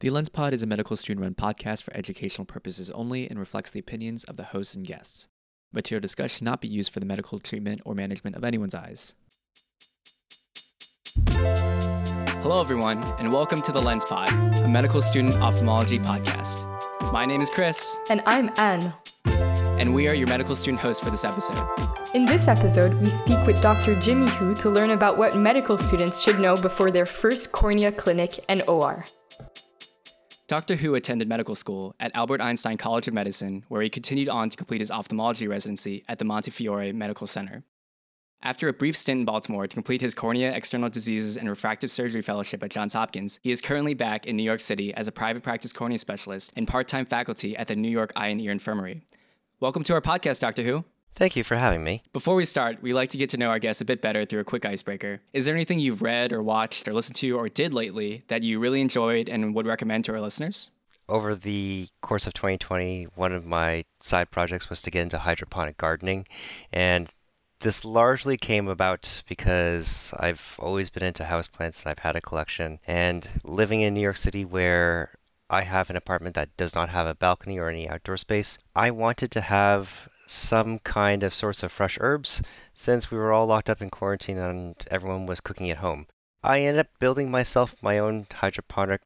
The Lens Pod is a medical student run podcast for educational purposes only and reflects the opinions of the hosts and guests. Material discussed should not be used for the medical treatment or management of anyone's eyes. Hello, everyone, and welcome to the Lens Pod, a medical student ophthalmology podcast. My name is Chris, And I'm Anne. and we are your medical student hosts for this episode. In this episode, we speak with Dr. Jimmy Hu to learn about what medical students should know before their first cornea clinic and OR. Dr. Hu attended medical school at Albert Einstein College of Medicine, where he continued on to complete his ophthalmology residency at the Montefiore Medical Center. After a brief stint in Baltimore to complete his cornea, external diseases, and refractive surgery fellowship at Johns Hopkins, he is currently back in New York City as a private practice cornea specialist and part time faculty at the New York Eye and Ear Infirmary. Welcome to our podcast, Dr. Hu. Thank you for having me. Before we start, we like to get to know our guests a bit better through a quick icebreaker. Is there anything you've read or watched or listened to or did lately that you really enjoyed and would recommend to our listeners? Over the course of 2020, one of my side projects was to get into hydroponic gardening, and this largely came about because I've always been into houseplants and I've had a collection. And living in New York City, where I have an apartment that does not have a balcony or any outdoor space, I wanted to have some kind of source of fresh herbs since we were all locked up in quarantine and everyone was cooking at home. I ended up building myself my own hydroponic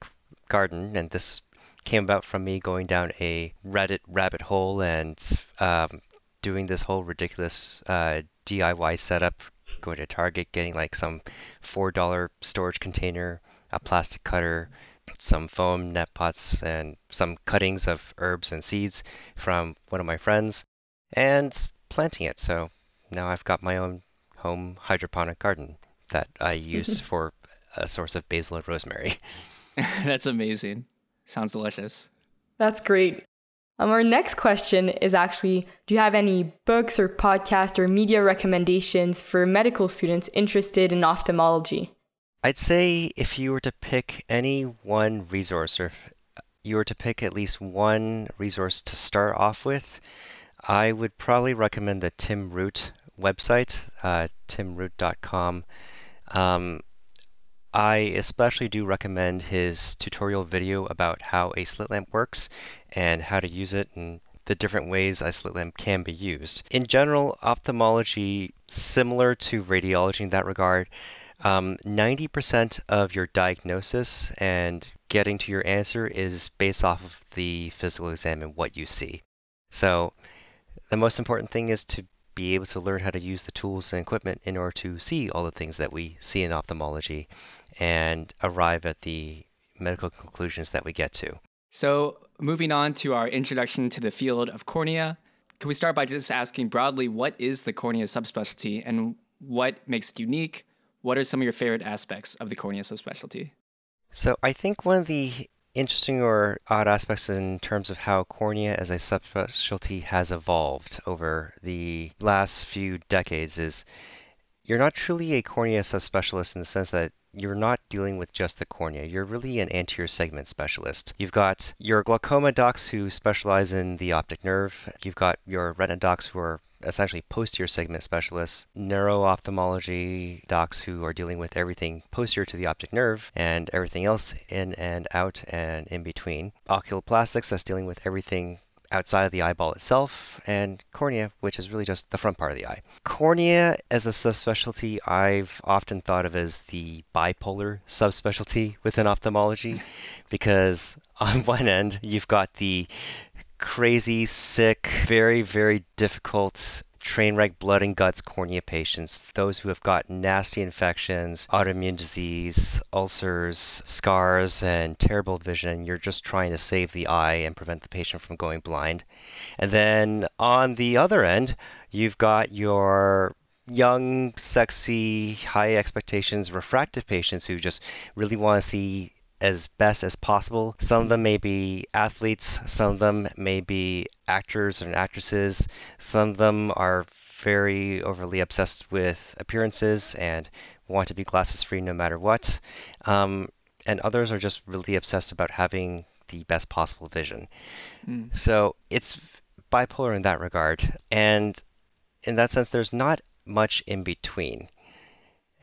garden, and this came about from me going down a Reddit rabbit hole and um, doing this whole ridiculous uh, DIY setup, going to Target, getting like some $4 storage container, a plastic cutter, some foam net pots, and some cuttings of herbs and seeds from one of my friends, and planting it. So now I've got my own home hydroponic garden that I use for a source of basil and rosemary. That's amazing. Sounds delicious. That's great. Um, our next question is actually Do you have any books or podcast or media recommendations for medical students interested in ophthalmology? I'd say if you were to pick any one resource, or if you were to pick at least one resource to start off with, I would probably recommend the Tim Root website, uh, timroot.com. Um, I especially do recommend his tutorial video about how a slit lamp works and how to use it and the different ways a slit lamp can be used. In general, ophthalmology, similar to radiology in that regard, um, 90% of your diagnosis and getting to your answer is based off of the physical exam and what you see. So, the most important thing is to be able to learn how to use the tools and equipment in order to see all the things that we see in ophthalmology and arrive at the medical conclusions that we get to. So, moving on to our introduction to the field of cornea, can we start by just asking broadly what is the cornea subspecialty and what makes it unique? What are some of your favorite aspects of the cornea subspecialty? So, I think one of the interesting or odd aspects in terms of how cornea as a subspecialty has evolved over the last few decades is you're not truly a cornea subspecialist in the sense that you're not dealing with just the cornea. You're really an anterior segment specialist. You've got your glaucoma docs who specialize in the optic nerve. You've got your retina docs who are essentially posterior segment specialists, neuro ophthalmology docs who are dealing with everything posterior to the optic nerve and everything else in and out and in between. Oculoplastics, that's dealing with everything outside of the eyeball itself, and cornea, which is really just the front part of the eye. Cornea, as a subspecialty, I've often thought of as the bipolar subspecialty within ophthalmology, because on one end, you've got the crazy, sick, very, very difficult train wreck blood and guts cornea patients, those who have got nasty infections, autoimmune disease, ulcers, scars, and terrible vision. You're just trying to save the eye and prevent the patient from going blind. And then on the other end, you've got your young, sexy, high expectations, refractive patients who just really want to see as best as possible. Some of them may be athletes, some of them may be actors and actresses, some of them are very overly obsessed with appearances and want to be glasses free no matter what. Um, and others are just really obsessed about having the best possible vision. Mm. So it's bipolar in that regard. And in that sense, there's not much in between.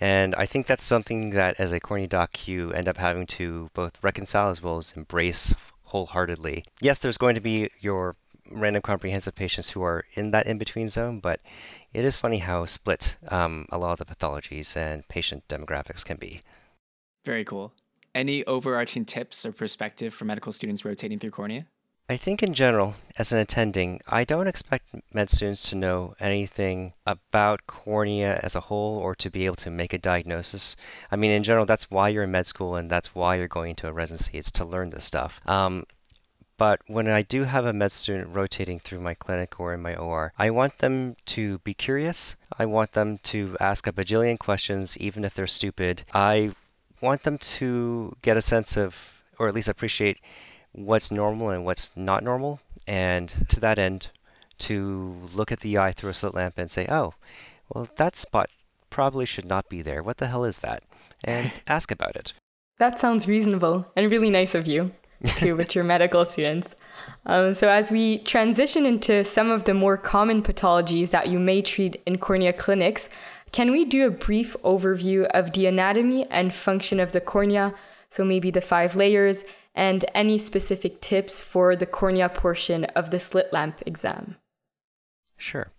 And I think that's something that as a cornea doc you end up having to both reconcile as well as embrace wholeheartedly. Yes, there's going to be your random comprehensive patients who are in that in-between zone, but it is funny how split um, a lot of the pathologies and patient demographics can be. Very cool. Any overarching tips or perspective for medical students rotating through cornea? I think in general, as an attending, I don't expect med students to know anything about cornea as a whole or to be able to make a diagnosis. I mean, in general, that's why you're in med school and that's why you're going to a residency, is to learn this stuff. Um, but when I do have a med student rotating through my clinic or in my OR, I want them to be curious. I want them to ask a bajillion questions, even if they're stupid. I want them to get a sense of, or at least appreciate, what's normal and what's not normal. And to that end, to look at the eye through a slit lamp and say, oh, well, that spot probably should not be there. What the hell is that? And ask about it. That sounds reasonable and really nice of you to with your medical students. Um, so, as we transition into some of the more common pathologies that you may treat in cornea clinics, can we do a brief overview of the anatomy and function of the cornea? So, maybe the five layers and any specific tips for the cornea portion of the slit lamp exam. Sure.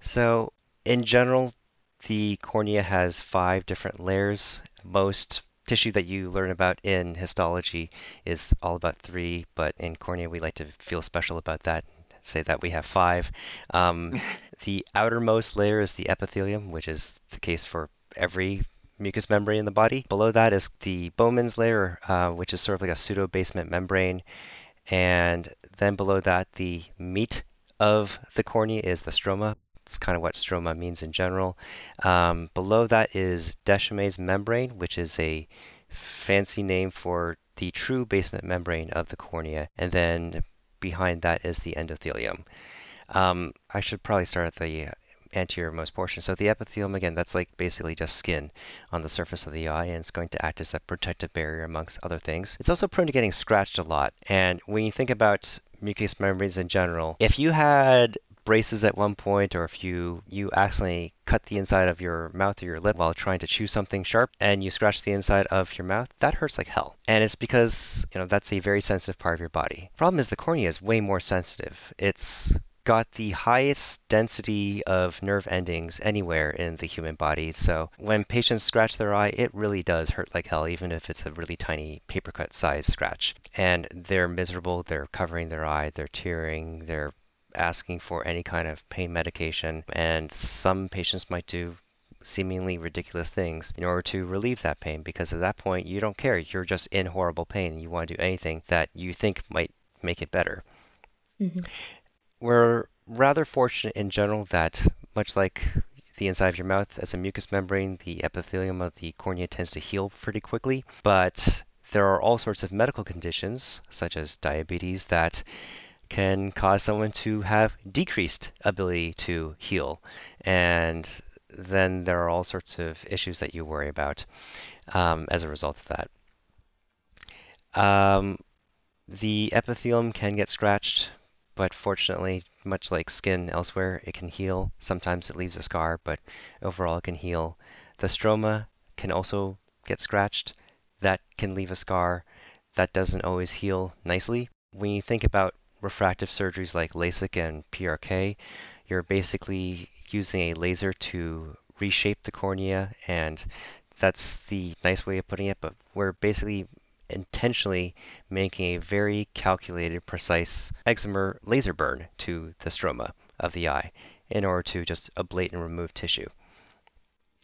So, in general, the cornea has five different layers. Most tissue that you learn about in histology is all about three, but in cornea, we like to feel special about that. Say that we have five. Um, the outermost layer is the epithelium, which is the case for every mucous membrane in the body. Below that is the Bowman's layer, uh, which is sort of like a pseudo basement membrane. And then below that, the meat of the cornea is the stroma. It's kind of what stroma means in general. Um, below that is Descemet's membrane, which is a fancy name for the true basement membrane of the cornea. And then behind that is the endothelium. Um, I should probably start at the anterior-most portion. So the epithelium, again, that's like basically just skin on the surface of the eye, and it's going to act as a protective barrier amongst other things. It's also prone to getting scratched a lot. And when you think about mucous membranes in general, if you had braces at one point or if you you accidentally cut the inside of your mouth or your lip while trying to chew something sharp and you scratch the inside of your mouth that hurts like hell and it's because you know that's a very sensitive part of your body problem is the cornea is way more sensitive it's got the highest density of nerve endings anywhere in the human body. So when patients scratch their eye, it really does hurt like hell, even if it's a really tiny paper cut size scratch. And they're miserable, they're covering their eye, they're tearing, they're asking for any kind of pain medication. And some patients might do seemingly ridiculous things in order to relieve that pain because at that point you don't care. You're just in horrible pain and you want to do anything that you think might make it better. Mm-hmm we're rather fortunate in general that, much like the inside of your mouth as a mucous membrane, the epithelium of the cornea tends to heal pretty quickly. But there are all sorts of medical conditions, such as diabetes, that can cause someone to have decreased ability to heal. And then there are all sorts of issues that you worry about um, as a result of that. Um, the epithelium can get scratched but fortunately, much like skin elsewhere, it can heal. Sometimes it leaves a scar, but overall it can heal. The stroma can also get scratched. That can leave a scar. That doesn't always heal nicely. When you think about refractive surgeries like LASIK and PRK, you're basically using a laser to reshape the cornea, and that's the nice way of putting it, but we're basically intentionally making a very calculated, precise excimer laser burn to the stroma of the eye in order to just ablate and remove tissue.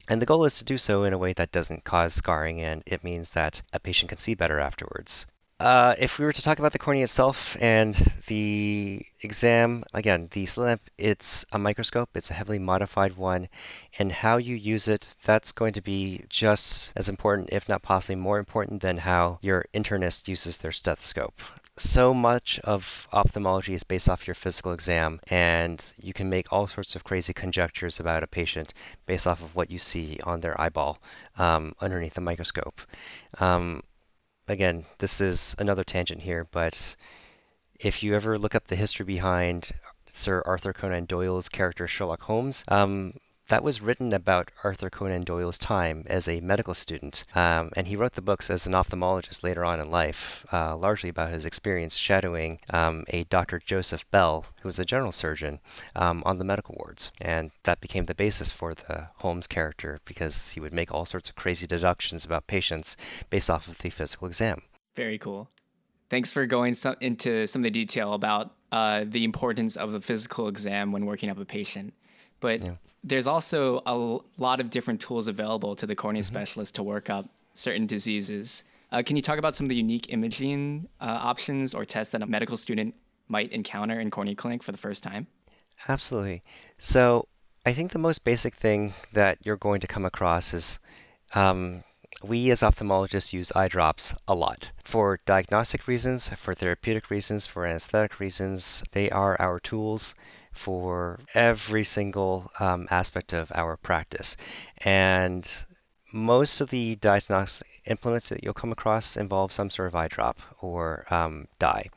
And the goal is to do so in a way that doesn't cause scarring and it means that a patient can see better afterwards. Uh, if we were to talk about the cornea itself and the exam, again, the slit lamp, it's a microscope, it's a heavily modified one, and how you use it, that's going to be just as important, if not possibly more important, than how your internist uses their stethoscope. So much of ophthalmology is based off your physical exam, and you can make all sorts of crazy conjectures about a patient based off of what you see on their eyeball um, underneath the microscope. Um, again, this is another tangent here, but if you ever look up the history behind Sir Arthur Conan Doyle's character Sherlock Holmes, um, that was written about Arthur Conan Doyle's time as a medical student. Um, and he wrote the books as an ophthalmologist later on in life, uh, largely about his experience shadowing um, a Dr. Joseph Bell, who was a general surgeon, um, on the medical wards. And that became the basis for the Holmes character because he would make all sorts of crazy deductions about patients based off of the physical exam. Very cool. Thanks for going so- into some of the detail about uh, the importance of the physical exam when working up a patient. But yeah. there's also a lot of different tools available to the cornea mm-hmm. specialist to work up certain diseases. Uh, can you talk about some of the unique imaging uh, options or tests that a medical student might encounter in cornea clinic for the first time? Absolutely. So I think the most basic thing that you're going to come across is um, we as ophthalmologists use eye drops a lot for diagnostic reasons, for therapeutic reasons, for anesthetic reasons. They are our tools for every single um, aspect of our practice. And most of the diagnostic implements that you'll come across involve some sort of eye drop or um, dye.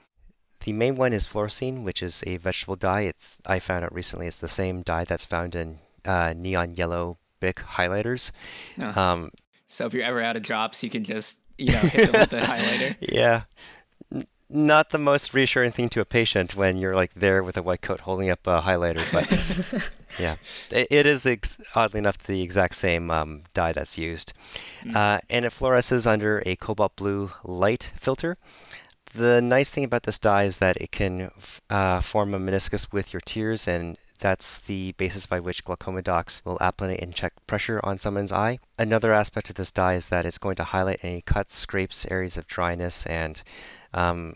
The main one is fluorescein, which is a vegetable dye. It's I found out recently it's the same dye that's found in uh, neon yellow Bic highlighters. Oh. Um, so if you're ever out of drops, you can just you know hit them with the highlighter. Yeah, not the most reassuring thing to a patient when you're like there with a white coat holding up a highlighter, but yeah, it, it is oddly enough the exact same um, dye that's used, mm. uh, and it fluoresces under a cobalt blue light filter. The nice thing about this dye is that it can uh, form a meniscus with your tears and that's the basis by which glaucoma docs will apply and check pressure on someone's eye. Another aspect of this dye is that it's going to highlight any cuts, scrapes, areas of dryness, and um,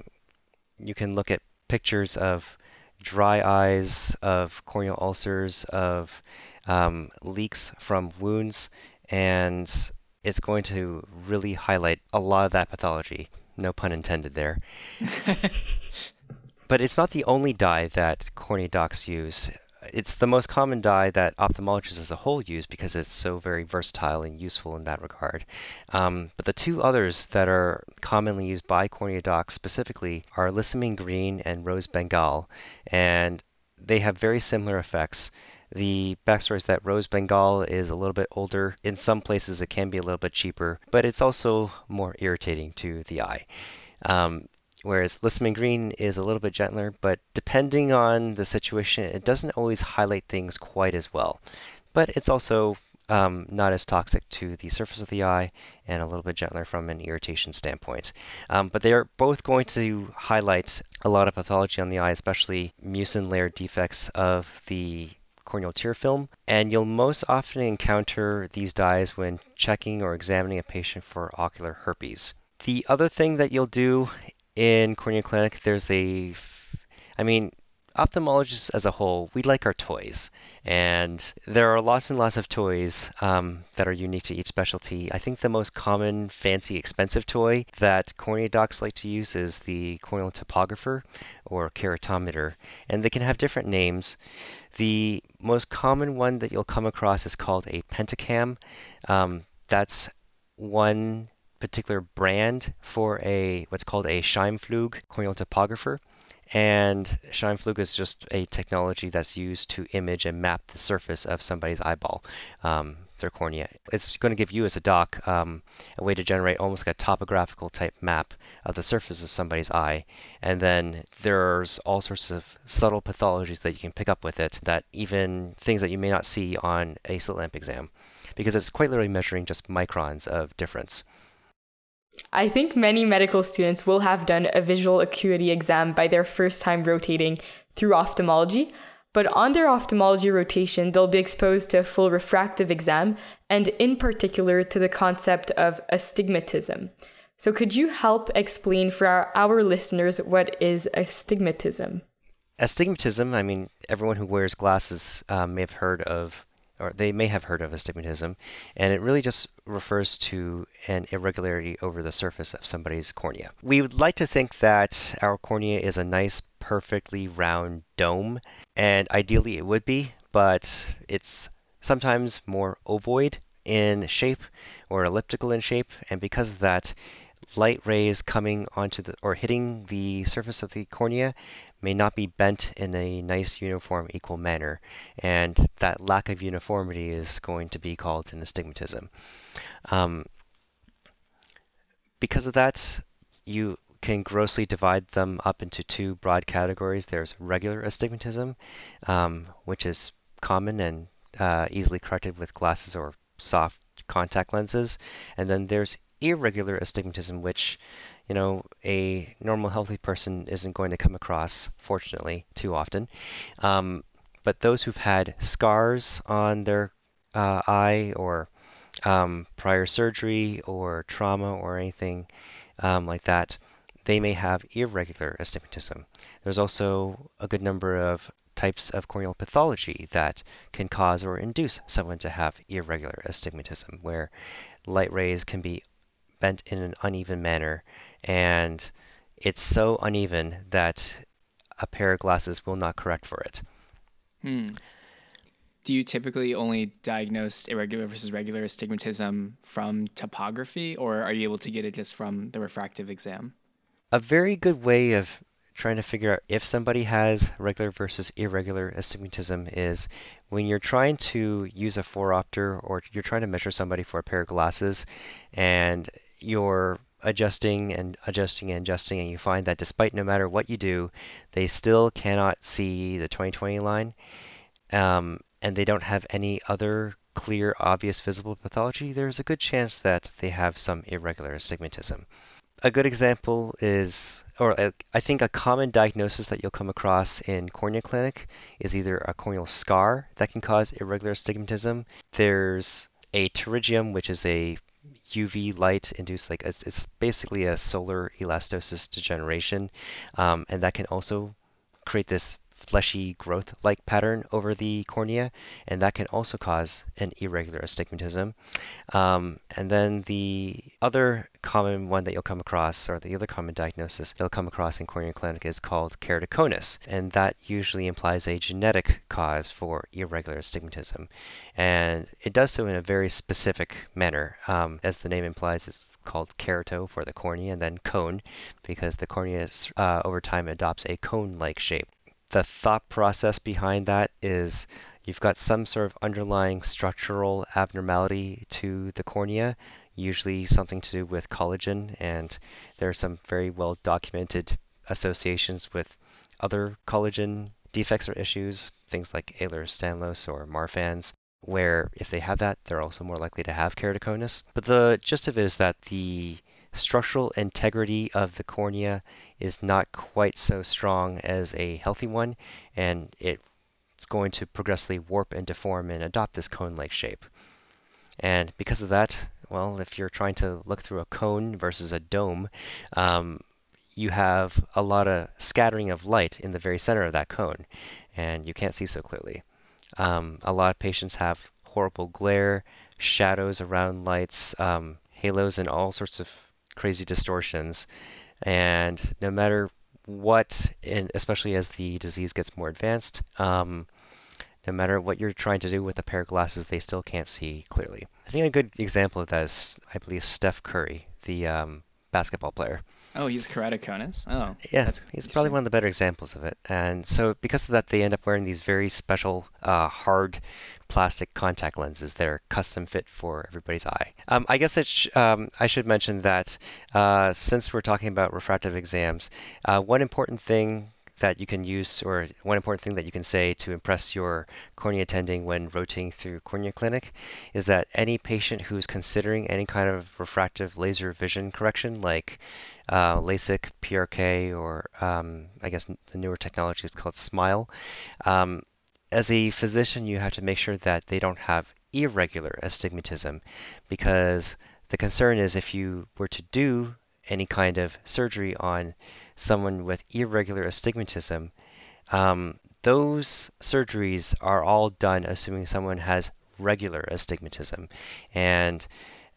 you can look at pictures of dry eyes, of corneal ulcers, of um, leaks from wounds, and it's going to really highlight a lot of that pathology. No pun intended there. but it's not the only dye that cornea docs use it's the most common dye that ophthalmologists as a whole use because it's so very versatile and useful in that regard. Um, but the two others that are commonly used by cornea docs specifically are lissamine green and rose bengal, and they have very similar effects. The backstory is that Rose Bengal is a little bit older. In some places, it can be a little bit cheaper, but it's also more irritating to the eye. Um, whereas Lissamine Green is a little bit gentler, but depending on the situation, it doesn't always highlight things quite as well. But it's also um, not as toxic to the surface of the eye and a little bit gentler from an irritation standpoint. Um, but they are both going to highlight a lot of pathology on the eye, especially mucin layer defects of the corneal tear film. And you'll most often encounter these dyes when checking or examining a patient for ocular herpes. The other thing that you'll do in cornea clinic, there's a, I mean, ophthalmologists as a whole, we like our toys. And there are lots and lots of toys um, that are unique to each specialty. I think the most common, fancy, expensive toy that cornea docs like to use is the corneal topographer or keratometer. And they can have different names. The most common one that you'll come across is called a pentacam. Um, that's one particular brand for a what's called a Scheimpflug corneal topographer. And Scheimpflug is just a technology that's used to image and map the surface of somebody's eyeball, um, their cornea. It's going to give you, as a doc, um, a way to generate almost like a topographical type map of the surface of somebody's eye. And then there's all sorts of subtle pathologies that you can pick up with it, that even things that you may not see on a slit lamp exam, because it's quite literally measuring just microns of difference. I think many medical students will have done a visual acuity exam by their first time rotating through ophthalmology, but on their ophthalmology rotation, they'll be exposed to a full refractive exam and, in particular, to the concept of astigmatism. So, could you help explain for our, our listeners what is astigmatism? Astigmatism, I mean, everyone who wears glasses um, may have heard of or they may have heard of astigmatism, and it really just refers to an irregularity over the surface of somebody's cornea. We would like to think that our cornea is a nice, perfectly round dome, and ideally it would be, but it's sometimes more ovoid in shape or elliptical in shape, and because of that, light rays coming onto the or hitting the surface of the cornea may not be bent in a nice uniform equal manner and that lack of uniformity is going to be called an astigmatism. Um, because of that you can grossly divide them up into two broad categories. There's regular astigmatism um, which is common and uh, easily corrected with glasses or soft contact lenses and then there's irregular astigmatism, which you know a normal healthy person isn't going to come across, fortunately, too often. Um, but those who've had scars on their uh, eye or um, prior surgery or trauma or anything um, like that, they may have irregular astigmatism. There's also a good number of types of corneal pathology that can cause or induce someone to have irregular astigmatism, where light rays can be bent in an uneven manner, and it's so uneven that a pair of glasses will not correct for it. Hmm. Do you typically only diagnose irregular versus regular astigmatism from topography, or are you able to get it just from the refractive exam? A very good way of trying to figure out if somebody has regular versus irregular astigmatism is when you're trying to use a four phoropter or you're trying to measure somebody for a pair of glasses and you're adjusting and adjusting and adjusting, and you find that despite no matter what you do, they still cannot see the 20/20 line, um, and they don't have any other clear, obvious, visible pathology, there's a good chance that they have some irregular astigmatism. A good example is, or I think a common diagnosis that you'll come across in cornea clinic is either a corneal scar that can cause irregular astigmatism. There's a pterygium, which is a UV light induced like it's, it's basically a solar elastosis degeneration, um, and that can also create this fleshy growth like pattern over the cornea, and that can also cause an irregular astigmatism. Um, and then the other common one that you'll come across, or the other common diagnosis you'll come across in corneal clinic, is called keratoconus, and that usually implies a genetic cause for irregular astigmatism. And it does so in a very specific manner. Um, as the name implies, it's called kerato for the cornea, and then cone because the cornea uh, over time adopts a cone-like shape the thought process behind that is you've got some sort of underlying structural abnormality to the cornea, usually something to do with collagen, and there are some very well documented associations with other collagen defects or issues, things like Ehlers-Danlos or Marfan's, where if they have that, they're also more likely to have keratoconus. But the gist of it is that the structural integrity of the cornea is not quite so strong as a healthy one, and it's going to progressively warp and deform and adopt this cone-like shape. And because of that, well, if you're trying to look through a cone versus a dome, um, you have a lot of scattering of light in the very center of that cone, and you can't see so clearly. Um, a lot of patients have horrible glare, shadows around lights, um, halos, and all sorts of crazy distortions. And no matter what, and especially as the disease gets more advanced, um, no matter what you're trying to do with a pair of glasses, they still can't see clearly. I think a good example of that is, I believe, Steph Curry, the um, basketball player. Oh, he's keratoconus. Oh, yeah, he's probably one of the better examples of it. And so, because of that, they end up wearing these very special, uh, hard plastic contact lenses that are custom fit for everybody's eye. Um, I guess sh um, I should mention that uh, since we're talking about refractive exams, uh, one important thing that you can use, or one important thing that you can say to impress your cornea attending when rotating through cornea clinic, is that any patient who's considering any kind of refractive laser vision correction, like uh, LASIK, PRK, or um, I guess the newer technology is called SMILE, um, as a physician, you have to make sure that they don't have irregular astigmatism because the concern is if you were to do any kind of surgery on someone with irregular astigmatism, um, those surgeries are all done assuming someone has regular astigmatism. And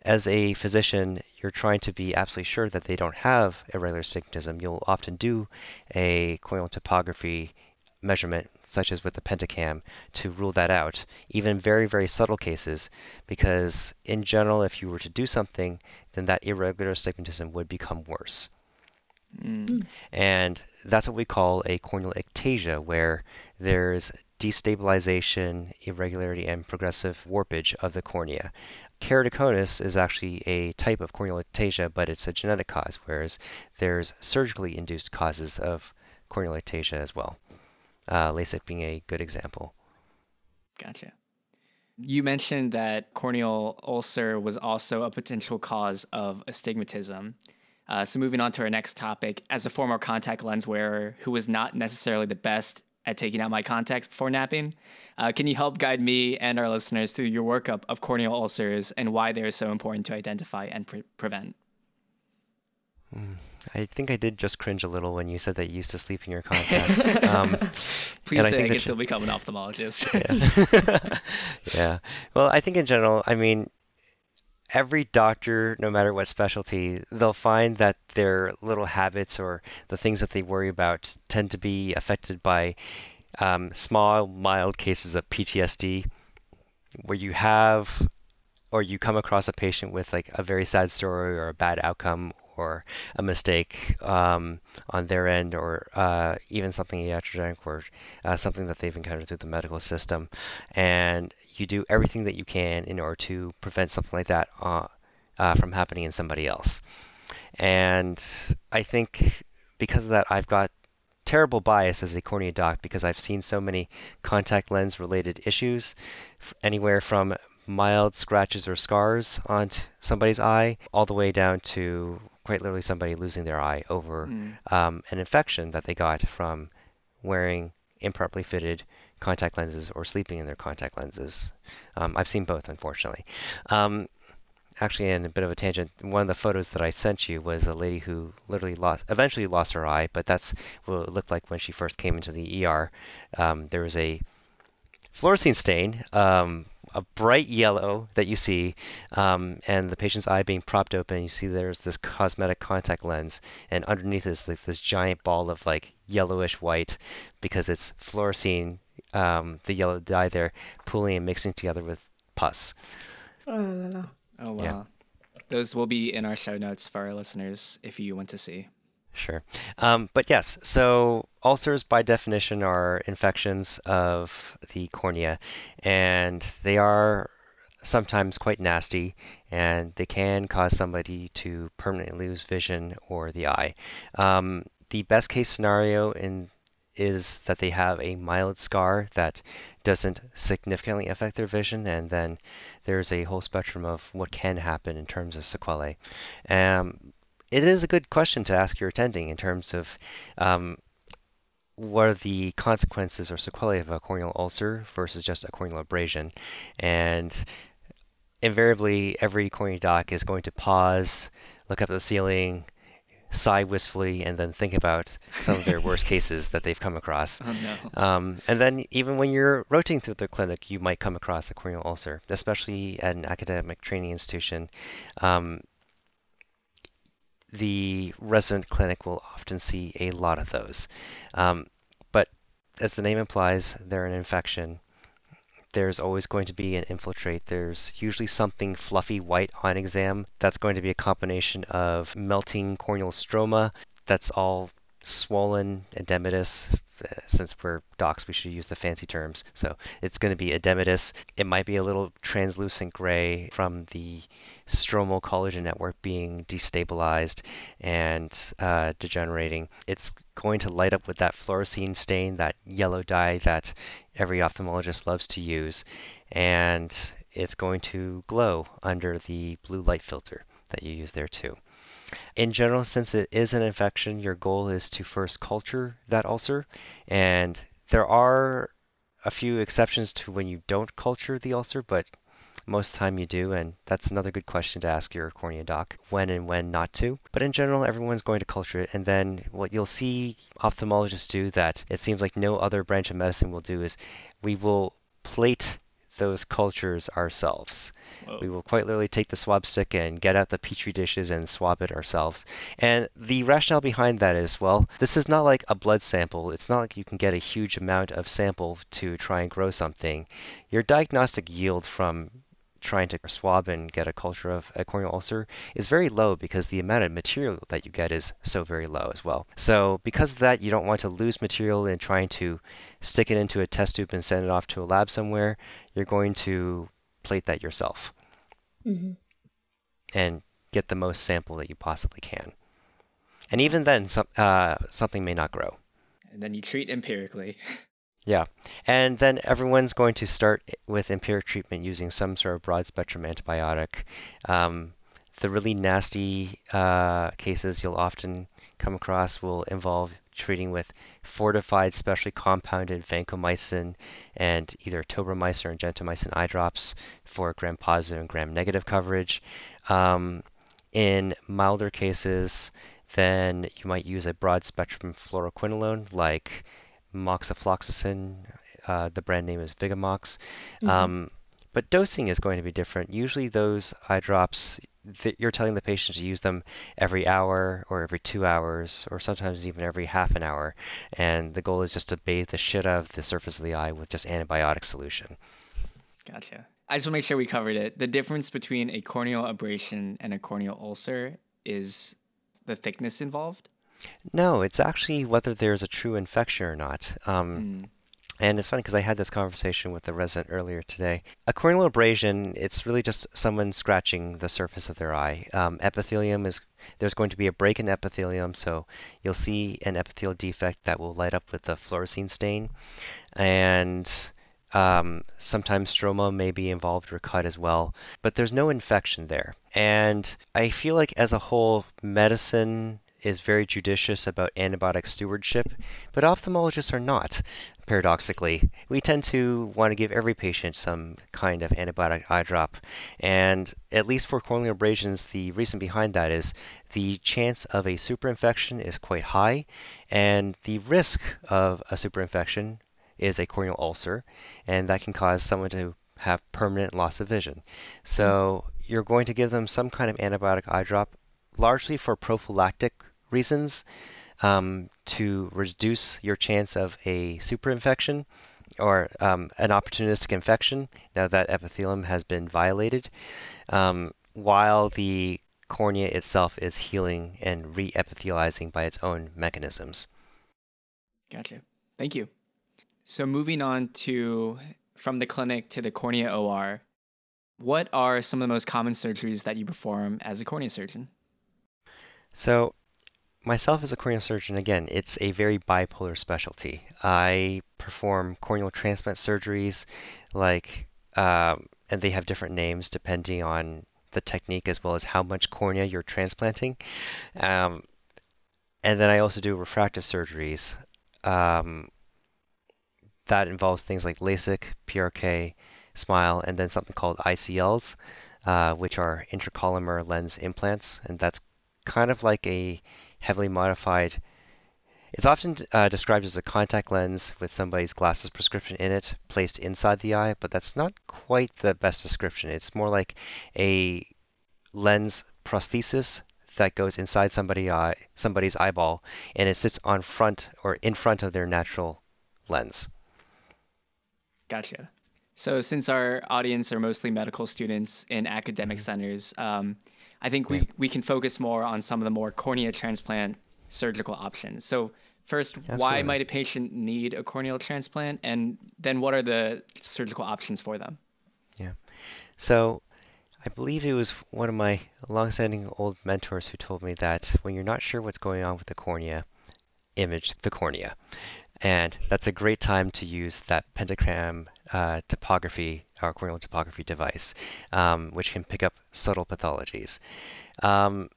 as a physician, you're trying to be absolutely sure that they don't have irregular astigmatism. You'll often do a corneal topography measurement, such as with the pentacam, to rule that out, even very, very subtle cases, because in general, if you were to do something, then that irregular astigmatism would become worse. Mm. And that's what we call a corneal ectasia, where there's destabilization, irregularity, and progressive warpage of the cornea. Keratoconus is actually a type of corneal ectasia, but it's a genetic cause, whereas there's surgically induced causes of corneal ectasia as well. Uh, LASIK being a good example. Gotcha. You mentioned that corneal ulcer was also a potential cause of astigmatism. Uh, so, moving on to our next topic, as a former contact lens wearer who was not necessarily the best at taking out my contacts before napping, uh, can you help guide me and our listeners through your workup of corneal ulcers and why they are so important to identify and pre- prevent? Mm, I think I did just cringe a little when you said that you used to sleep in your contacts. Um, Please say I, I can still become an ophthalmologist. yeah. yeah. Well, I think in general, I mean, every doctor, no matter what specialty, they'll find that their little habits or the things that they worry about tend to be affected by um, small, mild cases of PTSD, where you have or you come across a patient with like a very sad story or a bad outcome or a mistake um, on their end or uh, even something iatrogenic or uh, something that they've encountered through the medical system and you do everything that you can in order to prevent something like that uh, uh, from happening in somebody else. And I think because of that, I've got terrible bias as a cornea doc because I've seen so many contact lens related issues, anywhere from mild scratches or scars on somebody's eye, all the way down to quite literally somebody losing their eye over mm. um, an infection that they got from wearing improperly fitted contact lenses or sleeping in their contact lenses. Um, I've seen both, unfortunately. Um, actually, in a bit of a tangent, one of the photos that I sent you was a lady who literally lost, eventually lost her eye, but that's what it looked like when she first came into the ER. Um, there was a fluorescein stain, um, a bright yellow that you see, um, and the patient's eye being propped open. You see there's this cosmetic contact lens, and underneath is like this giant ball of like yellowish white because it's fluorescein um, the yellow dye there pooling and mixing together with pus. Oh, no! oh wow. Yeah. Those will be in our show notes for our listeners if you want to see. Sure. Um, but yes, so ulcers by definition are infections of the cornea, and they are sometimes quite nasty, and they can cause somebody to permanently lose vision or the eye. Um, the best case scenario in is that they have a mild scar that doesn't significantly affect their vision, and then there's a whole spectrum of what can happen in terms of sequelae. Um, it is a good question to ask your attending in terms of um, what are the consequences or sequelae of a corneal ulcer versus just a corneal abrasion. And invariably, every cornea doc is going to pause, look up at the ceiling, sigh wistfully and then think about some of their worst cases that they've come across. Oh, no. um, and then even when you're rotating through the clinic, you might come across a corneal ulcer, especially at an academic training institution. Um, the resident clinic will often see a lot of those. Um, but as the name implies, they're an infection there's always going to be an infiltrate. There's usually something fluffy white on exam. That's going to be a combination of melting corneal stroma that's all swollen edematous since we're docs, we should use the fancy terms. So it's going to be edematous. It might be a little translucent gray from the stromal collagen network being destabilized and uh, degenerating. It's going to light up with that fluorescein stain, that yellow dye that every ophthalmologist loves to use, and it's going to glow under the blue light filter that you use there too. In general, since it is an infection, your goal is to first culture that ulcer. And there are a few exceptions to when you don't culture the ulcer, but most time you do, and that's another good question to ask your cornea doc when and when not to. But in general, everyone's going to culture it, and then what you'll see ophthalmologists do that it seems like no other branch of medicine will do is we will plate those cultures ourselves. Whoa. We will quite literally take the swab stick and get out the petri dishes and swab it ourselves. And the rationale behind that is well, this is not like a blood sample. It's not like you can get a huge amount of sample to try and grow something. Your diagnostic yield from trying to swab and get a culture of a corneal ulcer is very low because the amount of material that you get is so very low as well. So because of that, you don't want to lose material in trying to stick it into a test tube and send it off to a lab somewhere. You're going to plate that yourself Mm-hmm. and get the most sample that you possibly can. And even then, some, uh, something may not grow. And then you treat empirically. Yeah, and then everyone's going to start with empiric treatment using some sort of broad spectrum antibiotic. Um, the really nasty uh, cases you'll often come across will involve treating with fortified, specially compounded vancomycin and either tobramycin or gentamicin eye drops for gram positive and gram negative coverage. Um, in milder cases, then you might use a broad spectrum fluoroquinolone like moxifloxacin. Uh, the brand name is Vigamox. Mhm. Um, but dosing is going to be different. Usually, those eye drops, th- you're telling the patient to use them every hour or every two hours, or sometimes even every half an hour. And the goal is just to bathe the shit out of the surface of the eye with just antibiotic solution. Gotcha. I just want to make sure we covered it. The difference between a corneal abrasion and a corneal ulcer is the thickness involved. No, it's actually whether there's a true infection or not. Um, Mm. And it's funny because I had this conversation with the resident earlier today. A corneal abrasion, it's really just someone scratching the surface of their eye. Um, epithelium is, there's going to be a break in epithelium, so you'll see an epithelial defect that will light up with the fluorescein stain. And um, sometimes stroma may be involved or cut as well, but there's no infection there. And I feel like as a whole, medicine is very judicious about antibiotic stewardship, but ophthalmologists are not paradoxically. We tend to want to give every patient some kind of antibiotic eye drop. And at least for corneal abrasions, the reason behind that is the chance of a superinfection is quite high, and the risk of a superinfection is a corneal ulcer, and that can cause someone to have permanent loss of vision. So you're going to give them some kind of antibiotic eye drop, largely for prophylactic reasons um, to reduce your chance of a superinfection or um, an opportunistic infection now that epithelium has been violated, um, while the cornea itself is healing and re-epithelializing by its own mechanisms. Gotcha. Thank you. So moving on to from the clinic to the cornea OR, what are some of the most common surgeries that you perform as a cornea surgeon? So, myself as a corneal surgeon, again, it's a very bipolar specialty. I perform corneal transplant surgeries, like, um, and they have different names depending on the technique as well as how much cornea you're transplanting. Um, and then I also do refractive surgeries. Um, that involves things like LASIK, PRK, SMILE, and then something called ICLs, uh, which are intracolumnar lens implants, and that's kind of like a heavily modified. It's often uh, described as a contact lens with somebody's glasses prescription in it placed inside the eye, but that's not quite the best description. It's more like a lens prosthesis that goes inside somebody eye, somebody's eyeball, and it sits on front or in front of their natural lens. Gotcha. So, since our audience are mostly medical students in academic centers, um, I think we, we can focus more on some of the more cornea transplant surgical options. So, first, why might a patient need a corneal transplant? And then, what are the surgical options for them? Yeah. So, I believe it was one of my longstanding old mentors who told me that when you're not sure what's going on with the cornea, image the cornea. And that's a great time to use that pentacam uh, topography or corneal topography device, um, which can pick up subtle pathologies. Um,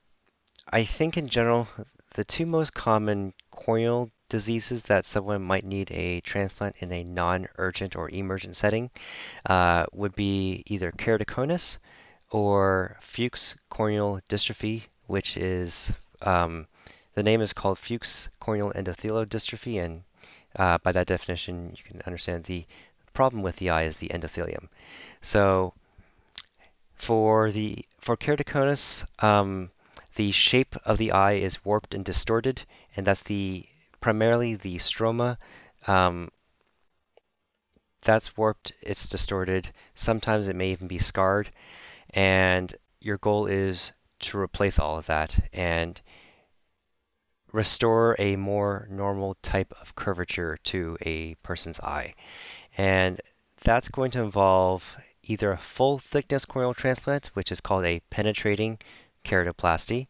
I think in general, the two most common corneal diseases that someone might need a transplant in a non-urgent or emergent setting uh, would be either keratoconus or Fuchs corneal dystrophy, which is um, the name is called Fuchs corneal endothelial dystrophy, and uh, by that definition, you can understand the problem with the eye is the endothelium. So for the for keratoconus, um, the shape of the eye is warped and distorted, and that's the primarily the stroma. Um, that's warped, it's distorted. Sometimes it may even be scarred, and your goal is to replace all of that and restore a more normal type of curvature to a person's eye. And that's going to involve either a full thickness corneal transplant, which is called a penetrating keratoplasty,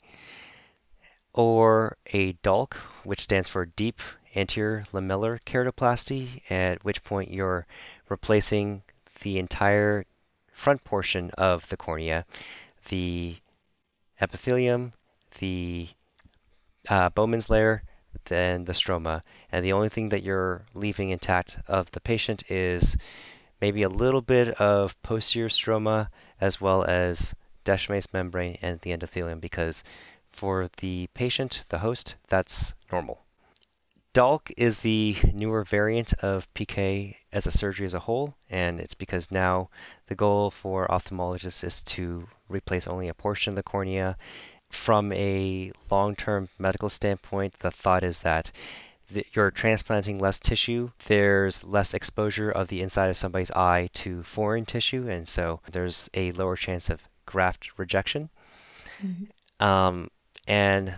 or a DALK, which stands for deep anterior lamellar keratoplasty, at which point you're replacing the entire front portion of the cornea, the epithelium, the uh, Bowman's layer, then the stroma, and the only thing that you're leaving intact of the patient is maybe a little bit of posterior stroma as well as Descemet's membrane and the endothelium because for the patient, the host, that's normal. DALK is the newer variant of PK as a surgery as a whole, and it's because now the goal for ophthalmologists is to replace only a portion of the cornea. From a long term medical standpoint, the thought is that you're transplanting less tissue, there's less exposure of the inside of somebody's eye to foreign tissue, and so there's a lower chance of graft rejection. Mm-hmm. Um, and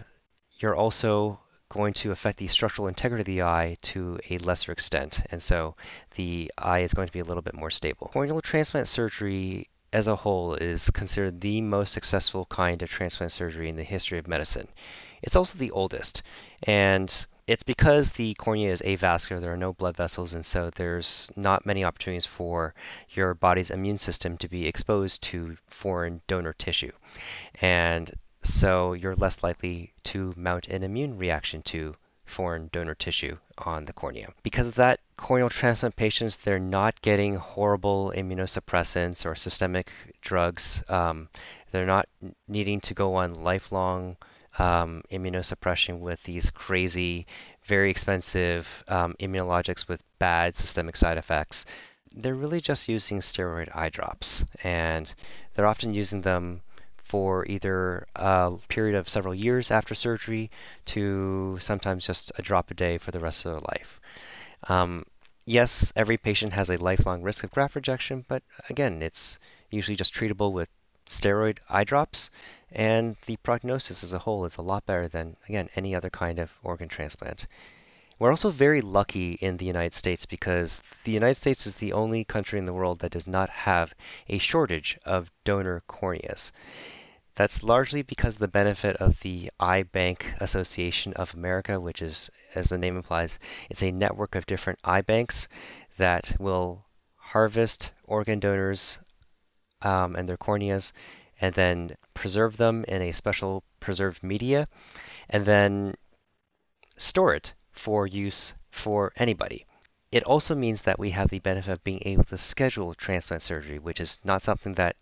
you're also going to affect the structural integrity of the eye to a lesser extent, and so the eye is going to be a little bit more stable. Corneal transplant surgery as a whole is considered the most successful kind of transplant surgery in the history of medicine. It's also the oldest, and it's because the cornea is avascular, there are no blood vessels, and so there's not many opportunities for your body's immune system to be exposed to foreign donor tissue. And so you're less likely to mount an immune reaction to foreign donor tissue on the cornea. Because of that, corneal transplant patients, they're not getting horrible immunosuppressants or systemic drugs. Um, they're not needing to go on lifelong um, immunosuppression with these crazy, very expensive um, immunologics with bad systemic side effects. They're really just using steroid eye drops, and they're often using them for either a period of several years after surgery to sometimes just a drop a day for the rest of their life. Um, yes, every patient has a lifelong risk of graft rejection, but again, it's usually just treatable with steroid eye drops, and the prognosis as a whole is a lot better than, again, any other kind of organ transplant. We're also very lucky in the United States because the United States is the only country in the world that does not have a shortage of donor corneas. That's largely because of the benefit of the Eye Bank Association of America, which is, as the name implies, it's a network of different eye banks that will harvest organ donors um, and their corneas and then preserve them in a special preserved media, and then store it for use for anybody. It also means that we have the benefit of being able to schedule transplant surgery, which is not something that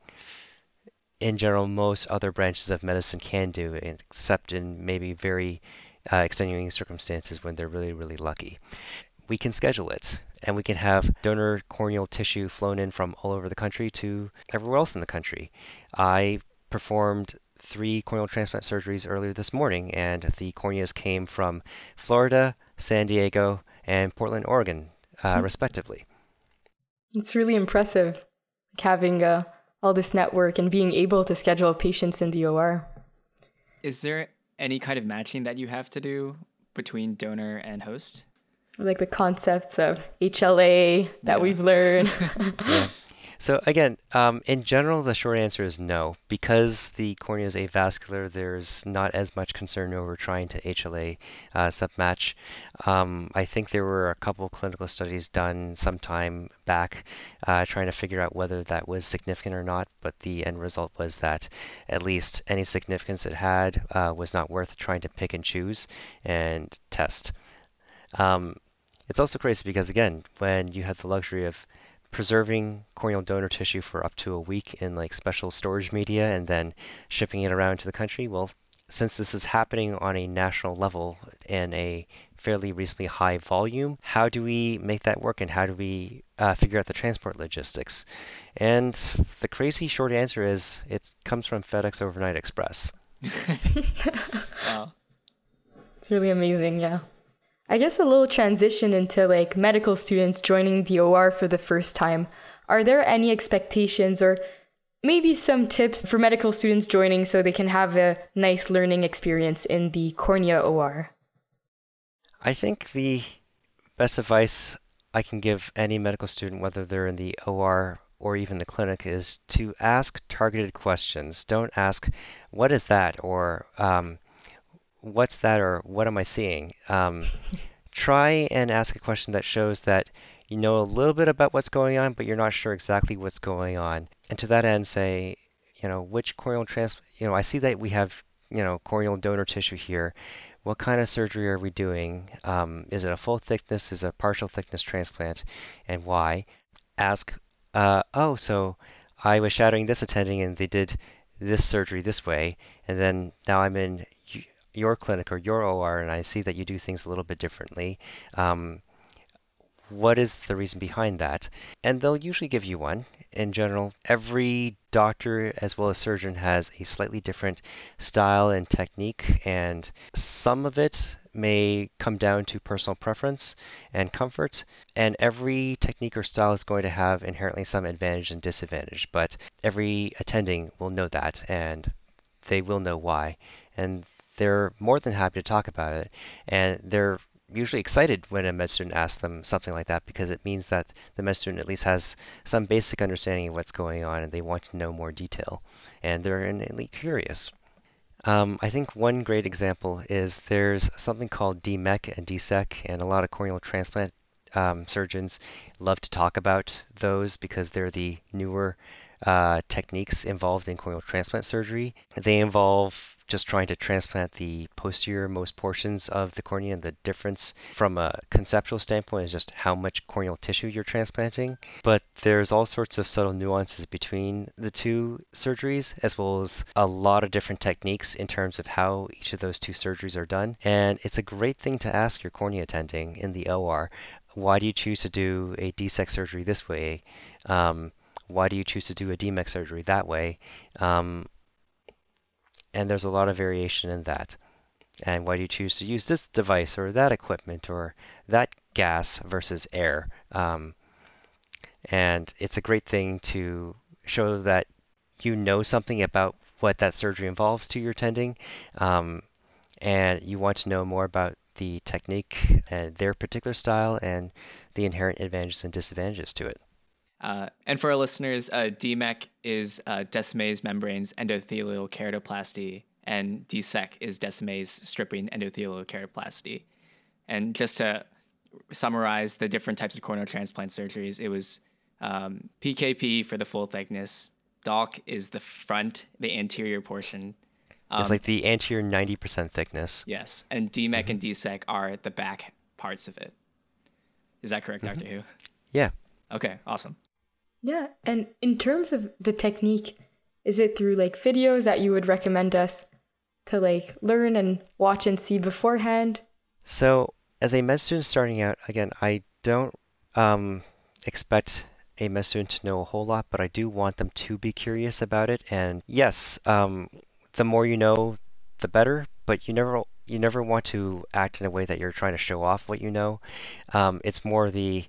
in general most other branches of medicine can do, except in maybe very uh, extenuating circumstances when they're really, really lucky. We can schedule it and we can have donor corneal tissue flown in from all over the country to everywhere else in the country. I performed three corneal transplant surgeries earlier this morning, and the corneas came from Florida, San Diego, and Portland, Oregon, uh, hmm. respectively. It's really impressive having uh, all this network and being able to schedule patients in the OR. Is there any kind of matching that you have to do between donor and host? like the concepts of HLA that yeah. we've learned. yeah. So again, um, in general, the short answer is no. Because the cornea is avascular, there's not as much concern over trying to HLA uh, submatch. Um, I think there were a couple clinical studies done some time back uh, trying to figure out whether that was significant or not, but the end result was that at least any significance it had uh, was not worth trying to pick and choose and test. Um, it's also crazy because, again, when you have the luxury of preserving corneal donor tissue for up to a week in like special storage media and then shipping it around to the country, well, since this is happening on a national level in a fairly reasonably high volume. How do we make that work and how do we uh, figure out the transport logistics? And the crazy short answer is it comes from FedEx Overnight Express. wow. It's really amazing, yeah. I guess a little transition into like medical students joining the OR for the first time. Are there any expectations or maybe some tips for medical students joining so they can have a nice learning experience in the cornea OR? I think the best advice I can give any medical student, whether they're in the OR or even the clinic, is to ask targeted questions. Don't ask, what is that? Or, um, what's that? Or, what am I seeing? Um, try and ask a question that shows that you know a little bit about what's going on, but you're not sure exactly what's going on. And to that end, say, you know, which corneal transplant, you know, I see that we have, you know, corneal donor tissue here. What kind of surgery are we doing? Um, is it a full thickness? Is it a partial thickness transplant? And why? Ask, uh, oh, so I was shadowing this attending and they did this surgery this way, and then now I'm in your clinic or your OR and I see that you do things a little bit differently. Um, what is the reason behind that? And they'll usually give you one. In general, every doctor as well as surgeon has a slightly different style and technique, and some of it may come down to personal preference and comfort. And every technique or style is going to have inherently some advantage and disadvantage, but every attending will know that and they will know why. And they're more than happy to talk about it. And they're usually excited when a med student asks them something like that because it means that the med student at least has some basic understanding of what's going on and they want to know more detail and they're innately curious. Um, I think one great example is there's something called DMEK and DSEK, and a lot of corneal transplant um, surgeons love to talk about those because they're the newer uh, techniques involved in corneal transplant surgery. They involve just trying to transplant the posterior most portions of the cornea and the difference from a conceptual standpoint is just how much corneal tissue you're transplanting. But there's all sorts of subtle nuances between the two surgeries, as well as a lot of different techniques in terms of how each of those two surgeries are done. And it's a great thing to ask your cornea attending in the OR. Why do you choose to do a DSEK surgery this way? Um, why do you choose to do a DMEK surgery that way? Um, and there's a lot of variation in that. And why do you choose to use this device or that equipment or that gas versus air? Um, and it's a great thing to show that you know something about what that surgery involves to your tending, um, and you want to know more about the technique and their particular style and the inherent advantages and disadvantages to it. Uh, and for our listeners, uh, DMEK is uh, Descemet's membranes endothelial keratoplasty, and DSEK is Descemet's stripping endothelial keratoplasty. And just to summarize the different types of corneal transplant surgeries, it was um, PKP for the full thickness. DALK is the front, the anterior portion. Um, it's like the anterior 90% thickness. Yes. And DMEK mm-hmm. and DSEK are the back parts of it. Is that correct, mm-hmm. Dr. Hu? Yeah. Okay, awesome. Yeah, and in terms of the technique, is it through like videos that you would recommend us to like learn and watch and see beforehand? So, as a med student starting out, again, I don't um, expect a med student to know a whole lot, but I do want them to be curious about it. And yes, um, the more you know, the better. But you never you never want to act in a way that you're trying to show off what you know. Um, it's more the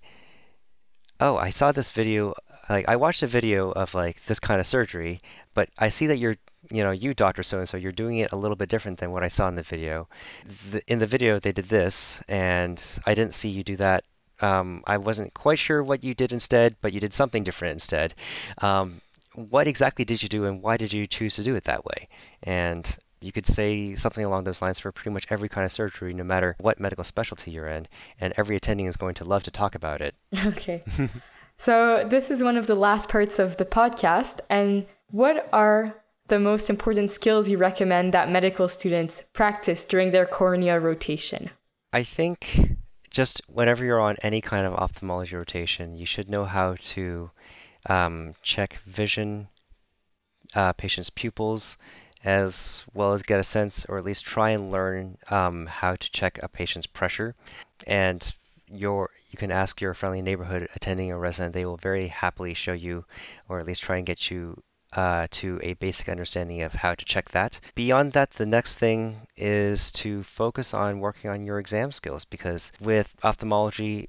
oh, I saw this video like I watched a video of like this kind of surgery, but I see that you're you know you doctor so and so you're doing it a little bit different than what I saw in the video. The, in the video they did this, and I didn't see you do that. Um, I wasn't quite sure what you did instead, but you did something different instead. Um, what exactly did you do, and why did you choose to do it that way? And you could say something along those lines for pretty much every kind of surgery, no matter what medical specialty you're in, and every attending is going to love to talk about it. Okay. So, this is one of the last parts of the podcast. And what are the most important skills you recommend that medical students practice during their cornea rotation? I think just whenever you're on any kind of ophthalmology rotation, you should know how to um, check vision, uh, patients' pupils, as well as get a sense or at least try and learn um, how to check a patient's pressure. And your you can ask your friendly neighborhood attending or resident. They will very happily show you, or at least try and get you uh, to a basic understanding of how to check that. Beyond that, the next thing is to focus on working on your exam skills because with ophthalmology,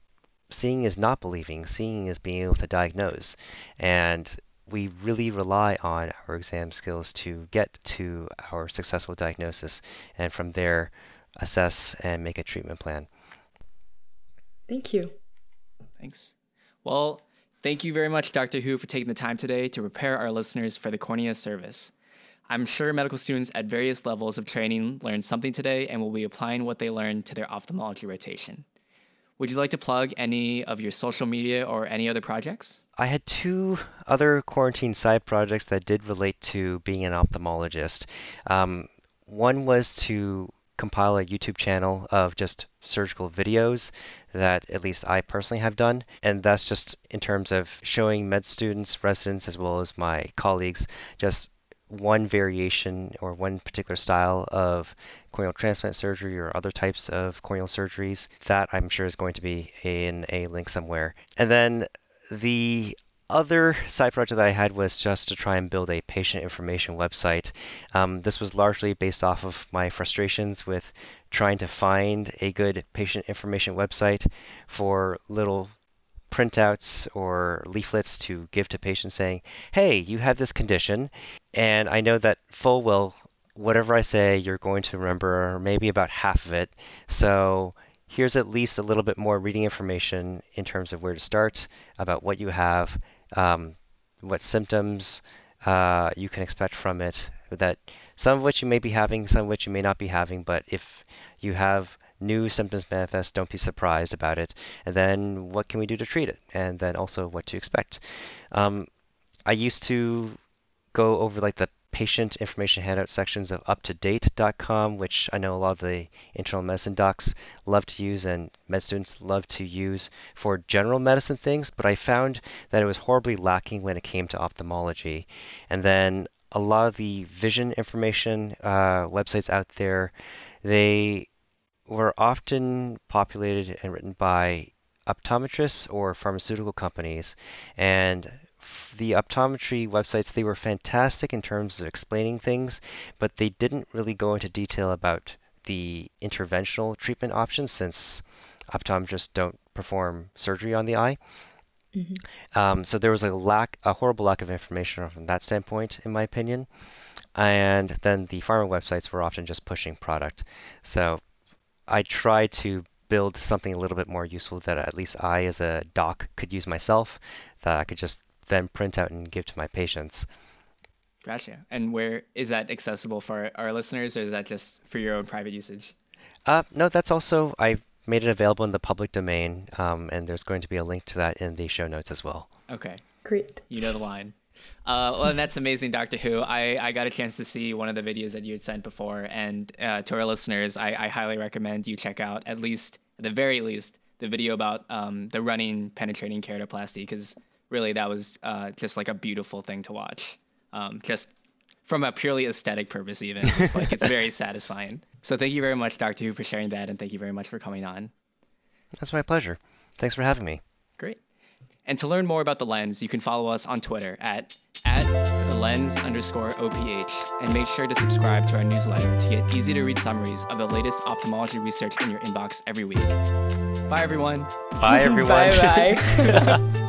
seeing is not believing, seeing is being able to diagnose. And we really rely on our exam skills to get to our successful diagnosis and from there assess and make a treatment plan. Thank you. Thanks. Well, thank you very much, Dr. Hu, for taking the time today to prepare our listeners for the cornea service. I'm sure medical students at various levels of training learned something today and will be applying what they learned to their ophthalmology rotation. Would you like to plug any of your social media or any other projects? I had two other quarantine side projects that did relate to being an ophthalmologist. Um, one was to compile a YouTube channel of just surgical videos that at least I personally have done. And that's just in terms of showing med students, residents, as well as my colleagues, just one variation or one particular style of corneal transplant surgery or other types of corneal surgeries. That I'm sure is going to be in a link somewhere. And then the other side project that I had was just to try and build a patient information website. Um, this was largely based off of my frustrations with trying to find a good patient information website for little printouts or leaflets to give to patients saying, hey, you have this condition. And I know that full well, whatever I say, you're going to remember maybe about half of it. So here's at least a little bit more reading information in terms of where to start, about what you have, um, what symptoms uh, you can expect from it. That some of which you may be having, some of which you may not be having, but if you have new symptoms manifest, don't be surprised about it. And then what can we do to treat it? And then also what to expect. Um, I used to go over like the patient information handout sections of uptodate.com, which I know a lot of the internal medicine docs love to use and med students love to use for general medicine things, but I found that it was horribly lacking when it came to ophthalmology. And then a lot of the vision information uh, websites out there, they were often populated and written by optometrists or pharmaceutical companies. And the optometry websites, they were fantastic in terms of explaining things, but they didn't really go into detail about the interventional treatment options since optometrists don't perform surgery on the eye. Mm-hmm. Um, so there was a lack, a horrible lack of information from that standpoint, in my opinion. And then the pharma websites were often just pushing product. So I tried to build something a little bit more useful that at least I, as a doc, could use myself, that I could just then print out and give to my patients. Gotcha. And where is that accessible for our listeners, or is that just for your own private usage? Uh, no, that's also I made it available in the public domain, um, and there's going to be a link to that in the show notes as well. Okay. Great. You know the line. Uh, well, and that's amazing, Doctor Hu. I, I got a chance to see one of the videos that you had sent before, and uh, to our listeners, I, I highly recommend you check out at least, at the very least, the video about um, the running penetrating keratoplasty, because really that was uh, just like a beautiful thing to watch. Um, just from a purely aesthetic purpose, even it's like it's very satisfying. So thank you very much, Doctor Hu, for sharing that, and thank you very much for coming on. That's my pleasure. Thanks for having me. Great. And to learn more about the lens, you can follow us on Twitter at at the lens underscore OPH and make sure to subscribe to our newsletter to get easy to read summaries of the latest ophthalmology research in your inbox every week. Bye everyone. Bye everyone. bye bye.